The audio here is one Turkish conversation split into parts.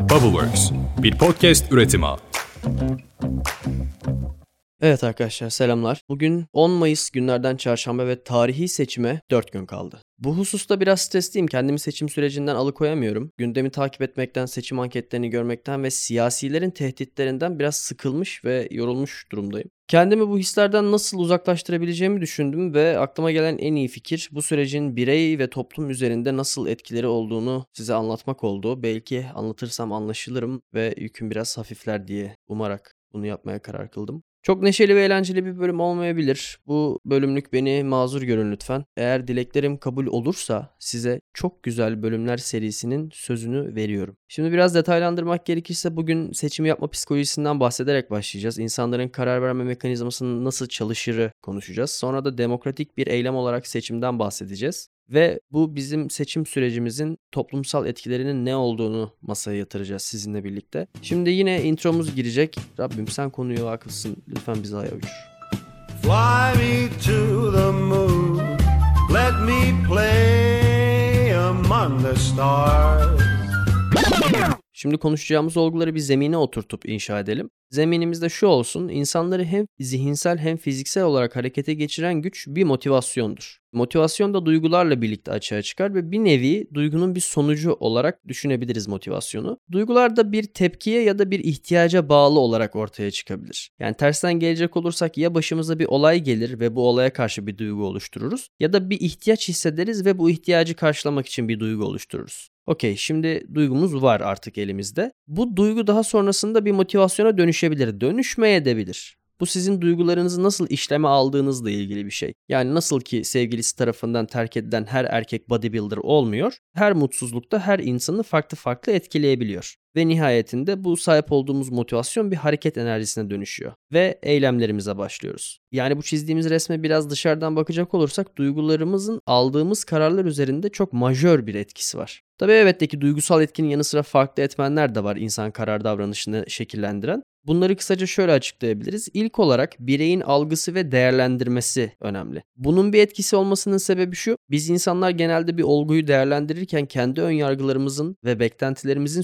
Bubbleworks, bir podcast üretimi. Evet arkadaşlar selamlar. Bugün 10 Mayıs günlerden çarşamba ve tarihi seçime 4 gün kaldı. Bu hususta biraz stresliyim. Kendimi seçim sürecinden alıkoyamıyorum. Gündemi takip etmekten, seçim anketlerini görmekten ve siyasilerin tehditlerinden biraz sıkılmış ve yorulmuş durumdayım. Kendimi bu hislerden nasıl uzaklaştırabileceğimi düşündüm ve aklıma gelen en iyi fikir bu sürecin birey ve toplum üzerinde nasıl etkileri olduğunu size anlatmak oldu. Belki anlatırsam anlaşılırım ve yüküm biraz hafifler diye umarak bunu yapmaya karar kıldım. Çok neşeli ve eğlenceli bir bölüm olmayabilir. Bu bölümlük beni mazur görün lütfen. Eğer dileklerim kabul olursa size çok güzel bölümler serisinin sözünü veriyorum. Şimdi biraz detaylandırmak gerekirse bugün seçimi yapma psikolojisinden bahsederek başlayacağız. İnsanların karar verme mekanizmasının nasıl çalışırı konuşacağız. Sonra da demokratik bir eylem olarak seçimden bahsedeceğiz. Ve bu bizim seçim sürecimizin toplumsal etkilerinin ne olduğunu masaya yatıracağız sizinle birlikte. Şimdi yine intromuz girecek. Rabbim sen konuyu vakıfsın. Lütfen bizi aya uçur. Fly me to the moon. Let me play among the stars. Şimdi konuşacağımız olguları bir zemine oturtup inşa edelim. Zeminimizde şu olsun, insanları hem zihinsel hem fiziksel olarak harekete geçiren güç bir motivasyondur. Motivasyon da duygularla birlikte açığa çıkar ve bir nevi duygunun bir sonucu olarak düşünebiliriz motivasyonu. Duygular da bir tepkiye ya da bir ihtiyaca bağlı olarak ortaya çıkabilir. Yani tersten gelecek olursak ya başımıza bir olay gelir ve bu olaya karşı bir duygu oluştururuz ya da bir ihtiyaç hissederiz ve bu ihtiyacı karşılamak için bir duygu oluştururuz. Okey şimdi duygumuz var artık elimizde. Bu duygu daha sonrasında bir motivasyona dönüşebilir, dönüşmeye de bilir. Bu sizin duygularınızı nasıl işleme aldığınızla ilgili bir şey. Yani nasıl ki sevgilisi tarafından terk edilen her erkek bodybuilder olmuyor, her mutsuzlukta her insanı farklı farklı etkileyebiliyor. Ve nihayetinde bu sahip olduğumuz motivasyon bir hareket enerjisine dönüşüyor. Ve eylemlerimize başlıyoruz. Yani bu çizdiğimiz resme biraz dışarıdan bakacak olursak duygularımızın aldığımız kararlar üzerinde çok majör bir etkisi var. Tabii elbette ki duygusal etkinin yanı sıra farklı etmenler de var insan karar davranışını şekillendiren. Bunları kısaca şöyle açıklayabiliriz. İlk olarak bireyin algısı ve değerlendirmesi önemli. Bunun bir etkisi olmasının sebebi şu. Biz insanlar genelde bir olguyu değerlendirirken kendi ön yargılarımızın ve beklentilerimizin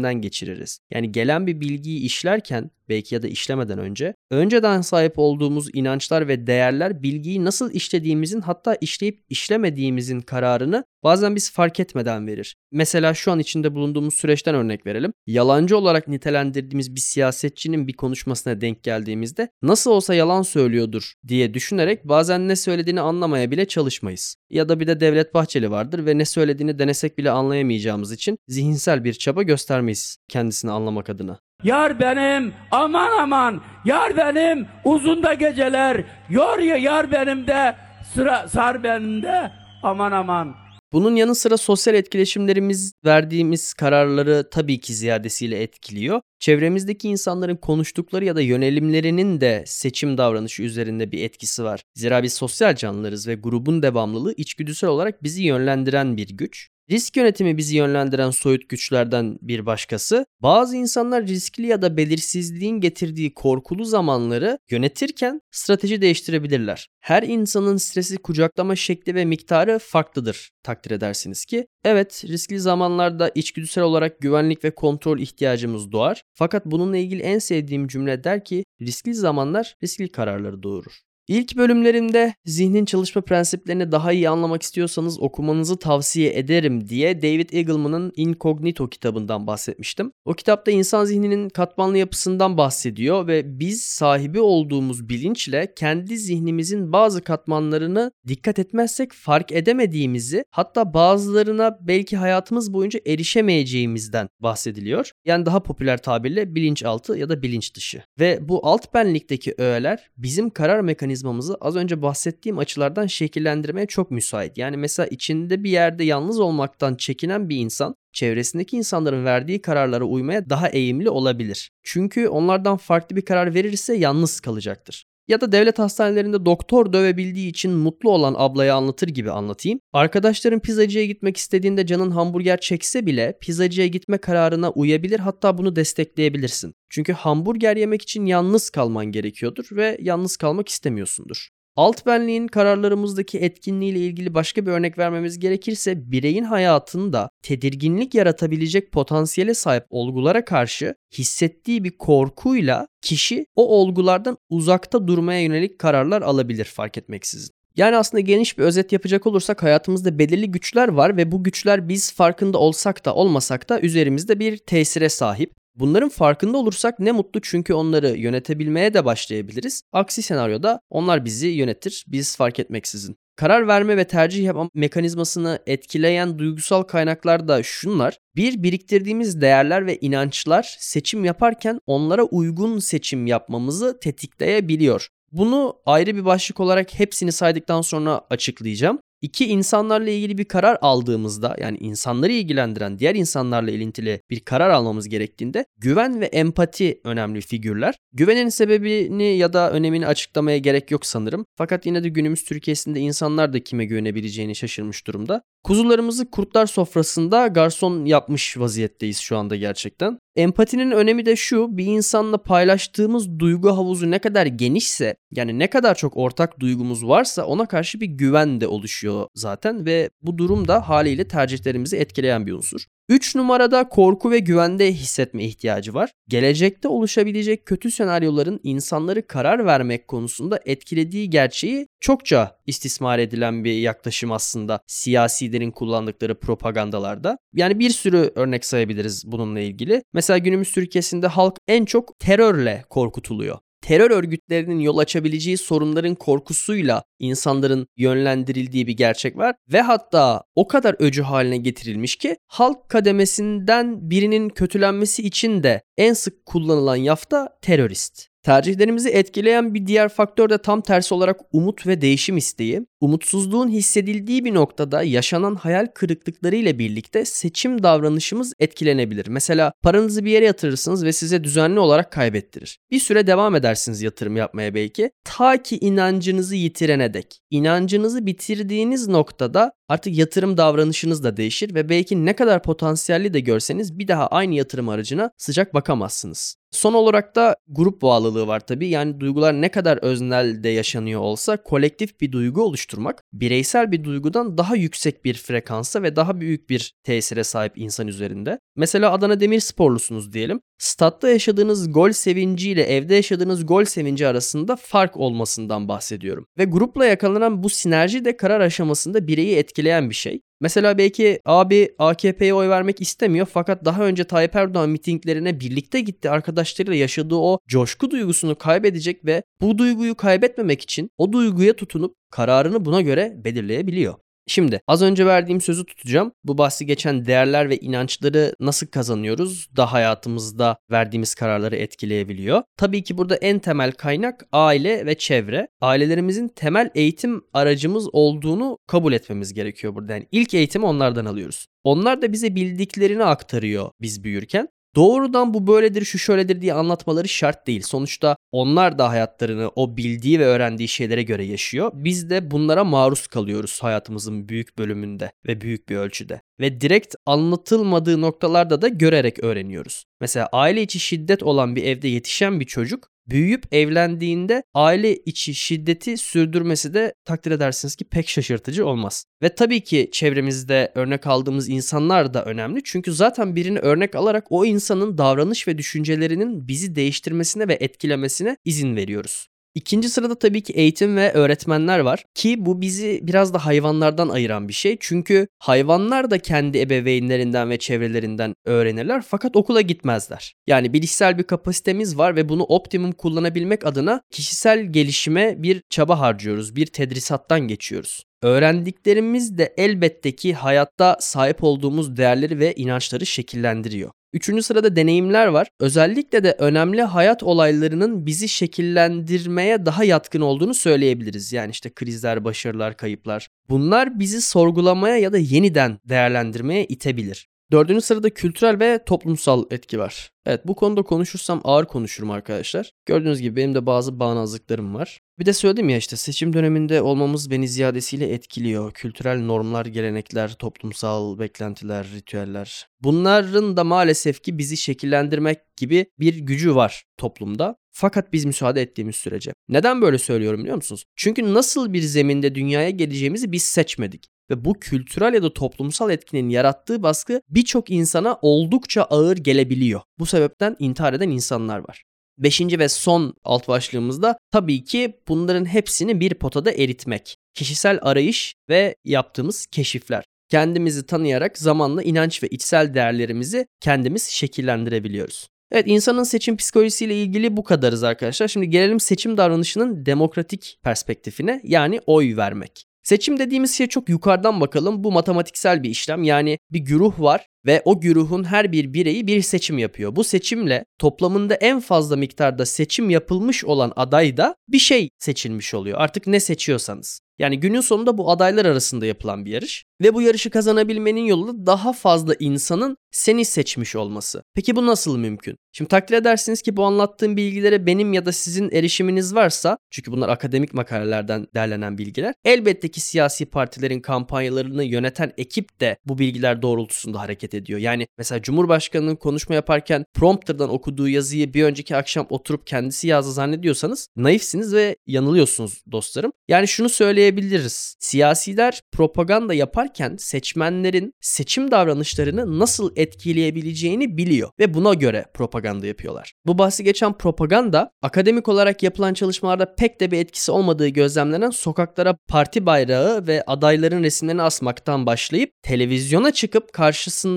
süzgecinden geçiririz. Yani gelen bir bilgiyi işlerken belki ya da işlemeden önce önceden sahip olduğumuz inançlar ve değerler bilgiyi nasıl işlediğimizin hatta işleyip işlemediğimizin kararını bazen biz fark etmeden verir. Mesela şu an içinde bulunduğumuz süreçten örnek verelim. Yalancı olarak nitelendirdiğimiz bir siyasetçinin bir konuşmasına denk geldiğimizde nasıl olsa yalan söylüyordur diye düşünerek bazen ne söylediğini anlamaya bile çalışmayız. Ya da bir de Devlet Bahçeli vardır ve ne söylediğini denesek bile anlayamayacağımız için zihinsel bir çaba göstermeyiz kendisini anlamak adına. Yar benim aman aman yar benim uzun da geceler yor ya yar benim de sıra sar benim de aman aman. Bunun yanı sıra sosyal etkileşimlerimiz verdiğimiz kararları tabii ki ziyadesiyle etkiliyor. Çevremizdeki insanların konuştukları ya da yönelimlerinin de seçim davranışı üzerinde bir etkisi var. Zira biz sosyal canlılarız ve grubun devamlılığı içgüdüsel olarak bizi yönlendiren bir güç. Risk yönetimi bizi yönlendiren soyut güçlerden bir başkası. Bazı insanlar riskli ya da belirsizliğin getirdiği korkulu zamanları yönetirken strateji değiştirebilirler. Her insanın stresi kucaklama şekli ve miktarı farklıdır takdir edersiniz ki. Evet riskli zamanlarda içgüdüsel olarak güvenlik ve kontrol ihtiyacımız doğar. Fakat bununla ilgili en sevdiğim cümle der ki riskli zamanlar riskli kararları doğurur. İlk bölümlerimde zihnin çalışma prensiplerini daha iyi anlamak istiyorsanız okumanızı tavsiye ederim diye David Eagleman'ın Incognito kitabından bahsetmiştim. O kitapta insan zihninin katmanlı yapısından bahsediyor ve biz sahibi olduğumuz bilinçle kendi zihnimizin bazı katmanlarını dikkat etmezsek fark edemediğimizi hatta bazılarına belki hayatımız boyunca erişemeyeceğimizden bahsediliyor. Yani daha popüler tabirle bilinçaltı ya da bilinç dışı. Ve bu alt benlikteki öğeler bizim karar mekanizmamızı mekanizmamızı az önce bahsettiğim açılardan şekillendirmeye çok müsait. Yani mesela içinde bir yerde yalnız olmaktan çekinen bir insan çevresindeki insanların verdiği kararlara uymaya daha eğimli olabilir. Çünkü onlardan farklı bir karar verirse yalnız kalacaktır. Ya da devlet hastanelerinde doktor dövebildiği için mutlu olan ablaya anlatır gibi anlatayım. Arkadaşların pizzacıya gitmek istediğinde canın hamburger çekse bile pizzacıya gitme kararına uyabilir hatta bunu destekleyebilirsin. Çünkü hamburger yemek için yalnız kalman gerekiyordur ve yalnız kalmak istemiyorsundur. Alt benliğin kararlarımızdaki etkinliğiyle ilgili başka bir örnek vermemiz gerekirse bireyin hayatında tedirginlik yaratabilecek potansiyele sahip olgulara karşı hissettiği bir korkuyla kişi o olgulardan uzakta durmaya yönelik kararlar alabilir fark etmeksizin. Yani aslında geniş bir özet yapacak olursak hayatımızda belirli güçler var ve bu güçler biz farkında olsak da olmasak da üzerimizde bir tesire sahip. Bunların farkında olursak ne mutlu çünkü onları yönetebilmeye de başlayabiliriz. Aksi senaryoda onlar bizi yönetir, biz fark etmeksizin. Karar verme ve tercih yapma mekanizmasını etkileyen duygusal kaynaklar da şunlar. Bir, biriktirdiğimiz değerler ve inançlar seçim yaparken onlara uygun seçim yapmamızı tetikleyebiliyor. Bunu ayrı bir başlık olarak hepsini saydıktan sonra açıklayacağım. İki insanlarla ilgili bir karar aldığımızda yani insanları ilgilendiren diğer insanlarla ilintili bir karar almamız gerektiğinde güven ve empati önemli figürler. Güvenin sebebini ya da önemini açıklamaya gerek yok sanırım. Fakat yine de günümüz Türkiye'sinde insanlar da kime güvenebileceğini şaşırmış durumda. Kuzularımızı kurtlar sofrasında garson yapmış vaziyetteyiz şu anda gerçekten. Empatinin önemi de şu, bir insanla paylaştığımız duygu havuzu ne kadar genişse, yani ne kadar çok ortak duygumuz varsa ona karşı bir güven de oluşuyor zaten ve bu durum da haliyle tercihlerimizi etkileyen bir unsur. 3 numarada korku ve güvende hissetme ihtiyacı var. Gelecekte oluşabilecek kötü senaryoların insanları karar vermek konusunda etkilediği gerçeği çokça istismar edilen bir yaklaşım aslında siyasilerin kullandıkları propagandalarda. Yani bir sürü örnek sayabiliriz bununla ilgili. Mesela günümüz Türkiye'sinde halk en çok terörle korkutuluyor terör örgütlerinin yol açabileceği sorunların korkusuyla insanların yönlendirildiği bir gerçek var ve hatta o kadar öcü haline getirilmiş ki halk kademesinden birinin kötülenmesi için de en sık kullanılan yafta terörist. Tercihlerimizi etkileyen bir diğer faktör de tam tersi olarak umut ve değişim isteği. Umutsuzluğun hissedildiği bir noktada yaşanan hayal kırıklıkları ile birlikte seçim davranışımız etkilenebilir. Mesela paranızı bir yere yatırırsınız ve size düzenli olarak kaybettirir. Bir süre devam edersiniz yatırım yapmaya belki. Ta ki inancınızı yitirene dek. İnancınızı bitirdiğiniz noktada artık yatırım davranışınız da değişir ve belki ne kadar potansiyelli de görseniz bir daha aynı yatırım aracına sıcak bakamazsınız. Son olarak da grup bağlılığı var tabii. Yani duygular ne kadar öznelde yaşanıyor olsa kolektif bir duygu oluşturmak bireysel bir duygudan daha yüksek bir frekansa ve daha büyük bir tesire sahip insan üzerinde. Mesela Adana Demirsporlusunuz diyelim. Statta yaşadığınız gol sevinciyle evde yaşadığınız gol sevinci arasında fark olmasından bahsediyorum. Ve grupla yakalanan bu sinerji de karar aşamasında bireyi etkileyen bir şey. Mesela belki abi AKP'ye oy vermek istemiyor fakat daha önce Tayyip Erdoğan mitinglerine birlikte gitti arkadaşlarıyla yaşadığı o coşku duygusunu kaybedecek ve bu duyguyu kaybetmemek için o duyguya tutunup kararını buna göre belirleyebiliyor. Şimdi az önce verdiğim sözü tutacağım. Bu bahsi geçen değerler ve inançları nasıl kazanıyoruz da hayatımızda verdiğimiz kararları etkileyebiliyor. Tabii ki burada en temel kaynak aile ve çevre. Ailelerimizin temel eğitim aracımız olduğunu kabul etmemiz gerekiyor burada. Yani ilk eğitimi onlardan alıyoruz. Onlar da bize bildiklerini aktarıyor biz büyürken. Doğrudan bu böyledir, şu şöyledir diye anlatmaları şart değil. Sonuçta onlar da hayatlarını o bildiği ve öğrendiği şeylere göre yaşıyor. Biz de bunlara maruz kalıyoruz hayatımızın büyük bölümünde ve büyük bir ölçüde. Ve direkt anlatılmadığı noktalarda da görerek öğreniyoruz. Mesela aile içi şiddet olan bir evde yetişen bir çocuk büyüyüp evlendiğinde aile içi şiddeti sürdürmesi de takdir edersiniz ki pek şaşırtıcı olmaz. Ve tabii ki çevremizde örnek aldığımız insanlar da önemli. Çünkü zaten birini örnek alarak o insanın davranış ve düşüncelerinin bizi değiştirmesine ve etkilemesine izin veriyoruz. İkinci sırada tabii ki eğitim ve öğretmenler var ki bu bizi biraz da hayvanlardan ayıran bir şey. Çünkü hayvanlar da kendi ebeveynlerinden ve çevrelerinden öğrenirler fakat okula gitmezler. Yani bilişsel bir kapasitemiz var ve bunu optimum kullanabilmek adına kişisel gelişime bir çaba harcıyoruz, bir tedrisattan geçiyoruz. Öğrendiklerimiz de elbette ki hayatta sahip olduğumuz değerleri ve inançları şekillendiriyor. Üçüncü sırada deneyimler var. Özellikle de önemli hayat olaylarının bizi şekillendirmeye daha yatkın olduğunu söyleyebiliriz. Yani işte krizler, başarılar, kayıplar. Bunlar bizi sorgulamaya ya da yeniden değerlendirmeye itebilir. Dördüncü sırada kültürel ve toplumsal etki var. Evet bu konuda konuşursam ağır konuşurum arkadaşlar. Gördüğünüz gibi benim de bazı bağnazlıklarım var. Bir de söyledim ya işte seçim döneminde olmamız beni ziyadesiyle etkiliyor. Kültürel normlar, gelenekler, toplumsal beklentiler, ritüeller. Bunların da maalesef ki bizi şekillendirmek gibi bir gücü var toplumda. Fakat biz müsaade ettiğimiz sürece. Neden böyle söylüyorum biliyor musunuz? Çünkü nasıl bir zeminde dünyaya geleceğimizi biz seçmedik ve bu kültürel ya da toplumsal etkinin yarattığı baskı birçok insana oldukça ağır gelebiliyor. Bu sebepten intihar eden insanlar var. Beşinci ve son alt başlığımızda tabii ki bunların hepsini bir potada eritmek. Kişisel arayış ve yaptığımız keşifler. Kendimizi tanıyarak zamanla inanç ve içsel değerlerimizi kendimiz şekillendirebiliyoruz. Evet insanın seçim psikolojisiyle ilgili bu kadarız arkadaşlar. Şimdi gelelim seçim davranışının demokratik perspektifine yani oy vermek. Seçim dediğimiz şey çok yukarıdan bakalım. Bu matematiksel bir işlem. Yani bir güruh var ve o güruhun her bir bireyi bir seçim yapıyor. Bu seçimle toplamında en fazla miktarda seçim yapılmış olan aday da bir şey seçilmiş oluyor. Artık ne seçiyorsanız. Yani günün sonunda bu adaylar arasında yapılan bir yarış ve bu yarışı kazanabilmenin yolu da daha fazla insanın seni seçmiş olması. Peki bu nasıl mümkün? Şimdi takdir edersiniz ki bu anlattığım bilgilere benim ya da sizin erişiminiz varsa çünkü bunlar akademik makalelerden derlenen bilgiler. Elbette ki siyasi partilerin kampanyalarını yöneten ekip de bu bilgiler doğrultusunda hareket ediyor. Yani mesela Cumhurbaşkanı'nın konuşma yaparken prompterdan okuduğu yazıyı bir önceki akşam oturup kendisi yazdı zannediyorsanız naifsiniz ve yanılıyorsunuz dostlarım. Yani şunu söyleyebiliriz. Siyasiler propaganda yaparken seçmenlerin seçim davranışlarını nasıl etkileyebileceğini biliyor ve buna göre propaganda yapıyorlar. Bu bahsi geçen propaganda akademik olarak yapılan çalışmalarda pek de bir etkisi olmadığı gözlemlenen sokaklara parti bayrağı ve adayların resimlerini asmaktan başlayıp televizyona çıkıp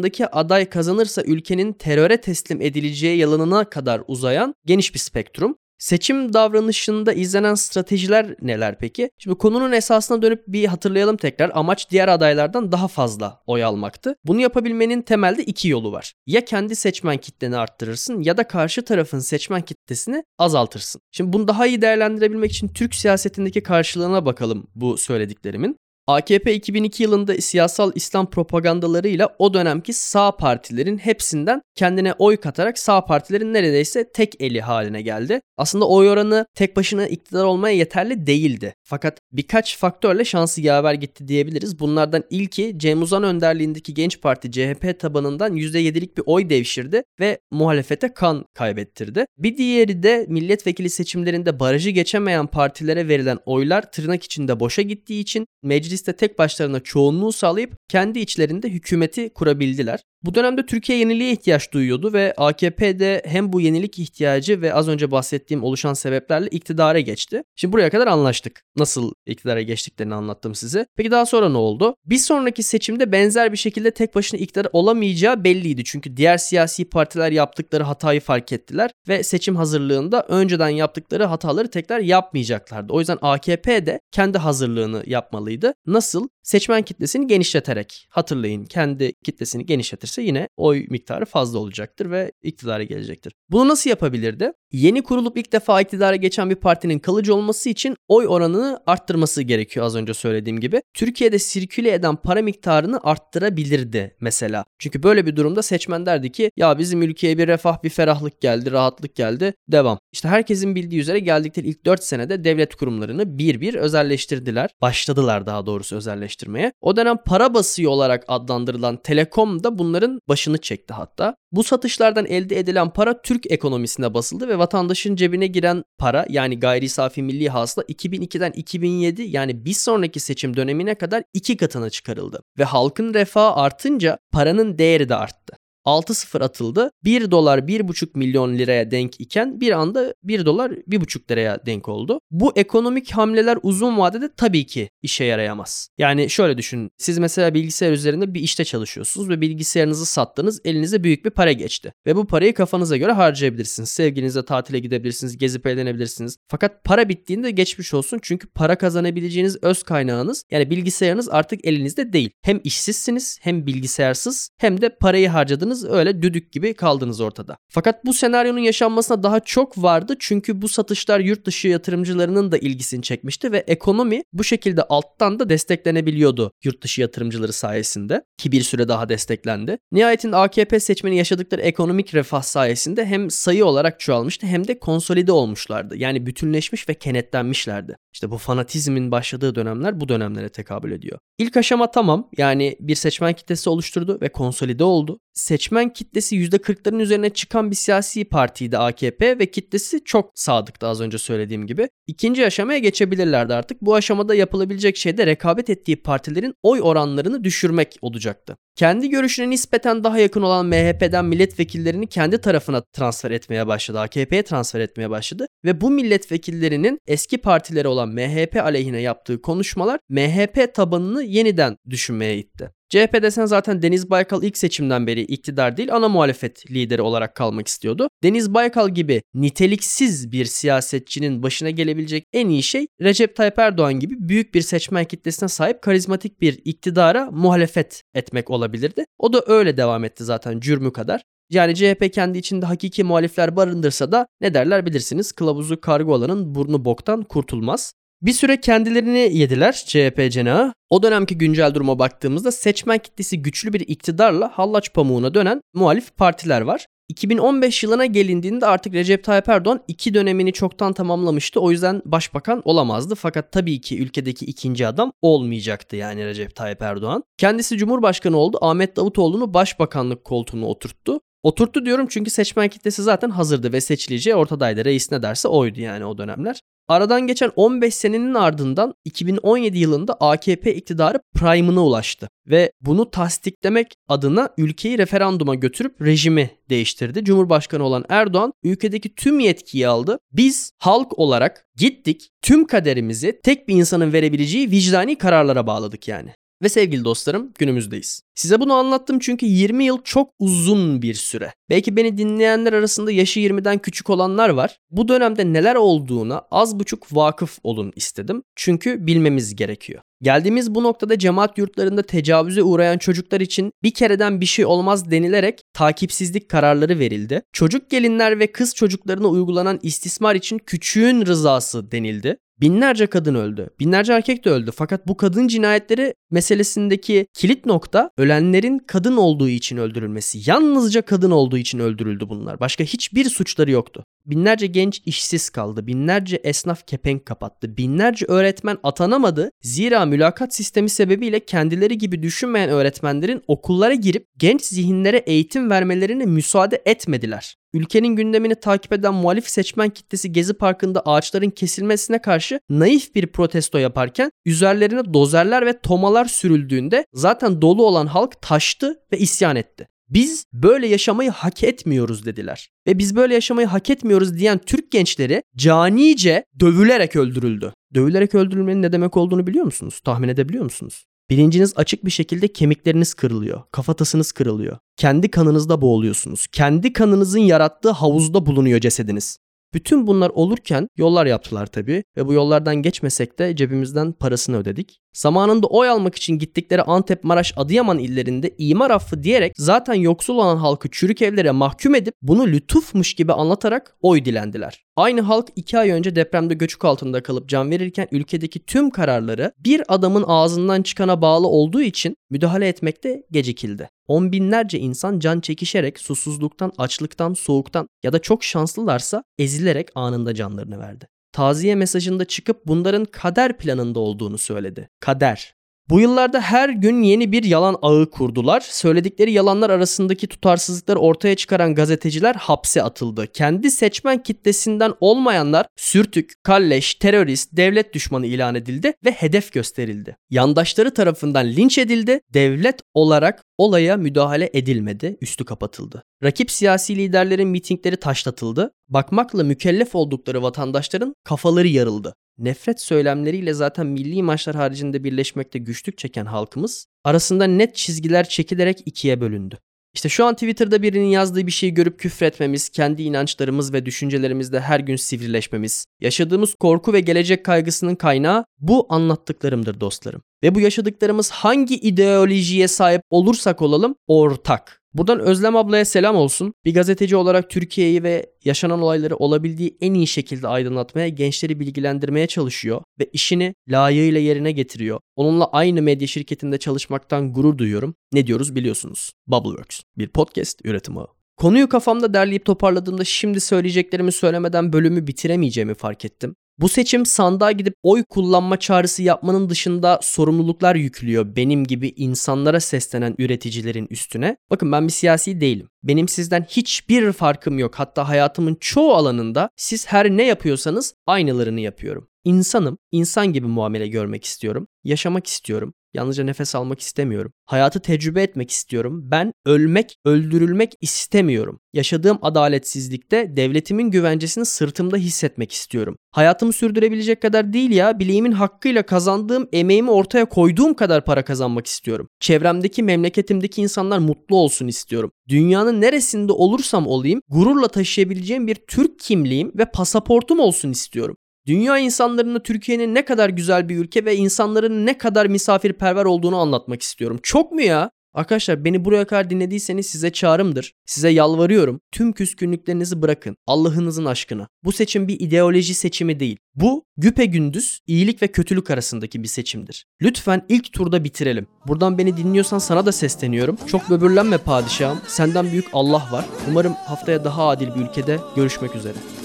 karşısındaki aday kazanırsa ülkenin teröre teslim edileceği yalanına kadar uzayan geniş bir spektrum. Seçim davranışında izlenen stratejiler neler peki? Şimdi konunun esasına dönüp bir hatırlayalım tekrar. Amaç diğer adaylardan daha fazla oy almaktı. Bunu yapabilmenin temelde iki yolu var. Ya kendi seçmen kitleni arttırırsın ya da karşı tarafın seçmen kitlesini azaltırsın. Şimdi bunu daha iyi değerlendirebilmek için Türk siyasetindeki karşılığına bakalım bu söylediklerimin. AKP 2002 yılında siyasal İslam propagandalarıyla o dönemki sağ partilerin hepsinden kendine oy katarak sağ partilerin neredeyse tek eli haline geldi. Aslında oy oranı tek başına iktidar olmaya yeterli değildi. Fakat birkaç faktörle şansı yaver gitti diyebiliriz. Bunlardan ilki Cem Uzan önderliğindeki Genç Parti CHP tabanından %7'lik bir oy devşirdi ve muhalefete kan kaybettirdi. Bir diğeri de milletvekili seçimlerinde barajı geçemeyen partilere verilen oylar tırnak içinde boşa gittiği için mecliste tek başlarına çoğunluğu sağlayıp kendi içlerinde hükümeti kurabildiler. Bu dönemde Türkiye yeniliğe ihtiyaç duyuyordu ve AKP de hem bu yenilik ihtiyacı ve az önce bahsettiğim oluşan sebeplerle iktidara geçti. Şimdi buraya kadar anlaştık. Nasıl iktidara geçtiklerini anlattım size. Peki daha sonra ne oldu? Bir sonraki seçimde benzer bir şekilde tek başına iktidar olamayacağı belliydi. Çünkü diğer siyasi partiler yaptıkları hatayı fark ettiler ve seçim hazırlığında önceden yaptıkları hataları tekrar yapmayacaklardı. O yüzden AKP de kendi hazırlığını yapmalıydı. Nasıl? Seçmen kitlesini genişleterek. Hatırlayın kendi kitlesini genişletirse yine oy miktarı fazla olacaktır ve iktidara gelecektir. Bunu nasıl yapabilirdi? Yeni kurulup ilk defa iktidara geçen bir partinin kalıcı olması için oy oranını arttırması gerekiyor az önce söylediğim gibi. Türkiye'de sirküle eden para miktarını arttırabilirdi mesela. Çünkü böyle bir durumda seçmen derdi ki ya bizim ülkeye bir refah bir ferahlık geldi, rahatlık geldi, devam. İşte herkesin bildiği üzere geldikleri ilk 4 senede devlet kurumlarını bir bir özelleştirdiler. Başladılar daha doğrusu özelleştirmeye. O dönem para basıyor olarak adlandırılan Telekom da bunların başını çekti hatta. Bu satışlardan elde edilen para Türk ekonomisine basıldı ve vatandaşın cebine giren para yani gayri safi milli hasıla 2002'den 2007 yani bir sonraki seçim dönemine kadar iki katına çıkarıldı. Ve halkın refahı artınca paranın değeri de arttı. 6-0 atıldı. 1 dolar 1,5 milyon liraya denk iken bir anda 1 dolar 1,5 liraya denk oldu. Bu ekonomik hamleler uzun vadede tabii ki işe yarayamaz. Yani şöyle düşünün. Siz mesela bilgisayar üzerinde bir işte çalışıyorsunuz ve bilgisayarınızı sattınız. Elinize büyük bir para geçti. Ve bu parayı kafanıza göre harcayabilirsiniz. Sevginize tatile gidebilirsiniz, gezip eğlenebilirsiniz. Fakat para bittiğinde geçmiş olsun. Çünkü para kazanabileceğiniz öz kaynağınız yani bilgisayarınız artık elinizde değil. Hem işsizsiniz hem bilgisayarsız hem de parayı harcadığınız yapamadınız. Öyle düdük gibi kaldınız ortada. Fakat bu senaryonun yaşanmasına daha çok vardı. Çünkü bu satışlar yurt dışı yatırımcılarının da ilgisini çekmişti ve ekonomi bu şekilde alttan da desteklenebiliyordu yurt dışı yatırımcıları sayesinde ki bir süre daha desteklendi. Nihayetinde AKP seçmeni yaşadıkları ekonomik refah sayesinde hem sayı olarak çoğalmıştı hem de konsolide olmuşlardı. Yani bütünleşmiş ve kenetlenmişlerdi. İşte bu fanatizmin başladığı dönemler bu dönemlere tekabül ediyor. İlk aşama tamam yani bir seçmen kitlesi oluşturdu ve konsolide oldu. Seçmen kitlesi %40'ların üzerine çıkan bir siyasi partiydi AKP ve kitlesi çok sadıktı az önce söylediğim gibi. İkinci aşamaya geçebilirlerdi artık. Bu aşamada yapılabilecek şey de rekabet ettiği partilerin oy oranlarını düşürmek olacaktı. Kendi görüşüne nispeten daha yakın olan MHP'den milletvekillerini kendi tarafına transfer etmeye başladı. AKP'ye transfer etmeye başladı. Ve bu milletvekillerinin eski partileri olan MHP aleyhine yaptığı konuşmalar MHP tabanını yeniden düşünmeye itti. CHP zaten Deniz Baykal ilk seçimden beri iktidar değil ana muhalefet lideri olarak kalmak istiyordu. Deniz Baykal gibi niteliksiz bir siyasetçinin başına gelebilecek en iyi şey Recep Tayyip Erdoğan gibi büyük bir seçmen kitlesine sahip karizmatik bir iktidara muhalefet etmek olabilirdi. O da öyle devam etti zaten cürmü kadar. Yani CHP kendi içinde hakiki muhalifler barındırsa da ne derler bilirsiniz kılavuzu kargo olanın burnu boktan kurtulmaz. Bir süre kendilerini yediler CHP cenahı. O dönemki güncel duruma baktığımızda seçmen kitlesi güçlü bir iktidarla hallaç pamuğuna dönen muhalif partiler var. 2015 yılına gelindiğinde artık Recep Tayyip Erdoğan iki dönemini çoktan tamamlamıştı. O yüzden başbakan olamazdı. Fakat tabii ki ülkedeki ikinci adam olmayacaktı yani Recep Tayyip Erdoğan. Kendisi Cumhurbaşkanı oldu. Ahmet Davutoğlu'nu başbakanlık koltuğuna oturttu. Oturttu diyorum çünkü seçmen kitlesi zaten hazırdı ve seçileceği ortadaydı. Reis ne derse oydu yani o dönemler. Aradan geçen 15 senenin ardından 2017 yılında AKP iktidarı prime'ına ulaştı ve bunu tasdiklemek adına ülkeyi referanduma götürüp rejimi değiştirdi. Cumhurbaşkanı olan Erdoğan ülkedeki tüm yetkiyi aldı. Biz halk olarak gittik tüm kaderimizi tek bir insanın verebileceği vicdani kararlara bağladık yani. Ve sevgili dostlarım günümüzdeyiz. Size bunu anlattım çünkü 20 yıl çok uzun bir süre. Belki beni dinleyenler arasında yaşı 20'den küçük olanlar var. Bu dönemde neler olduğuna az buçuk vakıf olun istedim. Çünkü bilmemiz gerekiyor. Geldiğimiz bu noktada cemaat yurtlarında tecavüze uğrayan çocuklar için bir kereden bir şey olmaz denilerek takipsizlik kararları verildi. Çocuk gelinler ve kız çocuklarına uygulanan istismar için küçüğün rızası denildi. Binlerce kadın öldü. Binlerce erkek de öldü. Fakat bu kadın cinayetleri meselesindeki kilit nokta ölenlerin kadın olduğu için öldürülmesi. Yalnızca kadın olduğu için öldürüldü bunlar. Başka hiçbir suçları yoktu. Binlerce genç işsiz kaldı. Binlerce esnaf kepenk kapattı. Binlerce öğretmen atanamadı. Zira mülakat sistemi sebebiyle kendileri gibi düşünmeyen öğretmenlerin okullara girip genç zihinlere eğitim vermelerine müsaade etmediler. Ülkenin gündemini takip eden muhalif seçmen kitlesi Gezi Parkı'nda ağaçların kesilmesine karşı naif bir protesto yaparken üzerlerine dozerler ve tomalar sürüldüğünde zaten dolu olan halk taştı ve isyan etti. Biz böyle yaşamayı hak etmiyoruz dediler. Ve biz böyle yaşamayı hak etmiyoruz diyen Türk gençleri canice dövülerek öldürüldü. Dövülerek öldürülmenin ne demek olduğunu biliyor musunuz? Tahmin edebiliyor musunuz? Bilinciniz açık bir şekilde kemikleriniz kırılıyor. Kafatasınız kırılıyor. Kendi kanınızda boğuluyorsunuz. Kendi kanınızın yarattığı havuzda bulunuyor cesediniz. Bütün bunlar olurken yollar yaptılar tabii ve bu yollardan geçmesek de cebimizden parasını ödedik. Zamanında oy almak için gittikleri Antep, Maraş, Adıyaman illerinde imar affı diyerek zaten yoksul olan halkı çürük evlere mahkum edip bunu lütufmuş gibi anlatarak oy dilendiler. Aynı halk iki ay önce depremde göçük altında kalıp can verirken ülkedeki tüm kararları bir adamın ağzından çıkana bağlı olduğu için müdahale etmekte gecikildi. On binlerce insan can çekişerek susuzluktan, açlıktan, soğuktan ya da çok şanslılarsa ezilerek anında canlarını verdi taziye mesajında çıkıp bunların kader planında olduğunu söyledi. Kader. Bu yıllarda her gün yeni bir yalan ağı kurdular. Söyledikleri yalanlar arasındaki tutarsızlıkları ortaya çıkaran gazeteciler hapse atıldı. Kendi seçmen kitlesinden olmayanlar sürtük, kalleş, terörist, devlet düşmanı ilan edildi ve hedef gösterildi. Yandaşları tarafından linç edildi. Devlet olarak olaya müdahale edilmedi, üstü kapatıldı. Rakip siyasi liderlerin mitingleri taşlatıldı. Bakmakla mükellef oldukları vatandaşların kafaları yarıldı nefret söylemleriyle zaten milli maçlar haricinde birleşmekte güçlük çeken halkımız arasında net çizgiler çekilerek ikiye bölündü. İşte şu an Twitter'da birinin yazdığı bir şeyi görüp küfretmemiz, kendi inançlarımız ve düşüncelerimizde her gün sivrileşmemiz, yaşadığımız korku ve gelecek kaygısının kaynağı bu anlattıklarımdır dostlarım. Ve bu yaşadıklarımız hangi ideolojiye sahip olursak olalım ortak. Buradan Özlem ablaya selam olsun. Bir gazeteci olarak Türkiye'yi ve yaşanan olayları olabildiği en iyi şekilde aydınlatmaya, gençleri bilgilendirmeye çalışıyor ve işini layığıyla yerine getiriyor. Onunla aynı medya şirketinde çalışmaktan gurur duyuyorum. Ne diyoruz biliyorsunuz. Bubbleworks, bir podcast üretim ağı. Konuyu kafamda derleyip toparladığımda şimdi söyleyeceklerimi söylemeden bölümü bitiremeyeceğimi fark ettim. Bu seçim sandığa gidip oy kullanma çağrısı yapmanın dışında sorumluluklar yüklüyor benim gibi insanlara seslenen üreticilerin üstüne. Bakın ben bir siyasi değilim. Benim sizden hiçbir farkım yok. Hatta hayatımın çoğu alanında siz her ne yapıyorsanız aynılarını yapıyorum. İnsanım, insan gibi muamele görmek istiyorum, yaşamak istiyorum, Yalnızca nefes almak istemiyorum. Hayatı tecrübe etmek istiyorum. Ben ölmek, öldürülmek istemiyorum. Yaşadığım adaletsizlikte devletimin güvencesini sırtımda hissetmek istiyorum. Hayatımı sürdürebilecek kadar değil ya, bileğimin hakkıyla kazandığım, emeğimi ortaya koyduğum kadar para kazanmak istiyorum. Çevremdeki, memleketimdeki insanlar mutlu olsun istiyorum. Dünyanın neresinde olursam olayım, gururla taşıyabileceğim bir Türk kimliğim ve pasaportum olsun istiyorum. Dünya insanlarına Türkiye'nin ne kadar güzel bir ülke ve insanların ne kadar misafirperver olduğunu anlatmak istiyorum. Çok mu ya? Arkadaşlar beni buraya kadar dinlediyseniz size çağrımdır. Size yalvarıyorum. Tüm küskünlüklerinizi bırakın. Allah'ınızın aşkına. Bu seçim bir ideoloji seçimi değil. Bu güpe gündüz iyilik ve kötülük arasındaki bir seçimdir. Lütfen ilk turda bitirelim. Buradan beni dinliyorsan sana da sesleniyorum. Çok böbürlenme padişahım. Senden büyük Allah var. Umarım haftaya daha adil bir ülkede görüşmek üzere.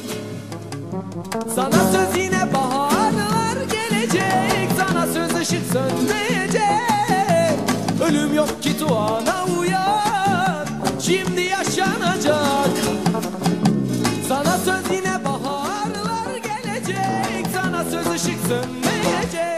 Sana söz yine baharlar gelecek. Sana söz ışık sönmeyecek. Ölüm yok ki tuana uyan Şimdi yaşanacak. Sana söz yine baharlar gelecek. Sana söz ışık sönmeyecek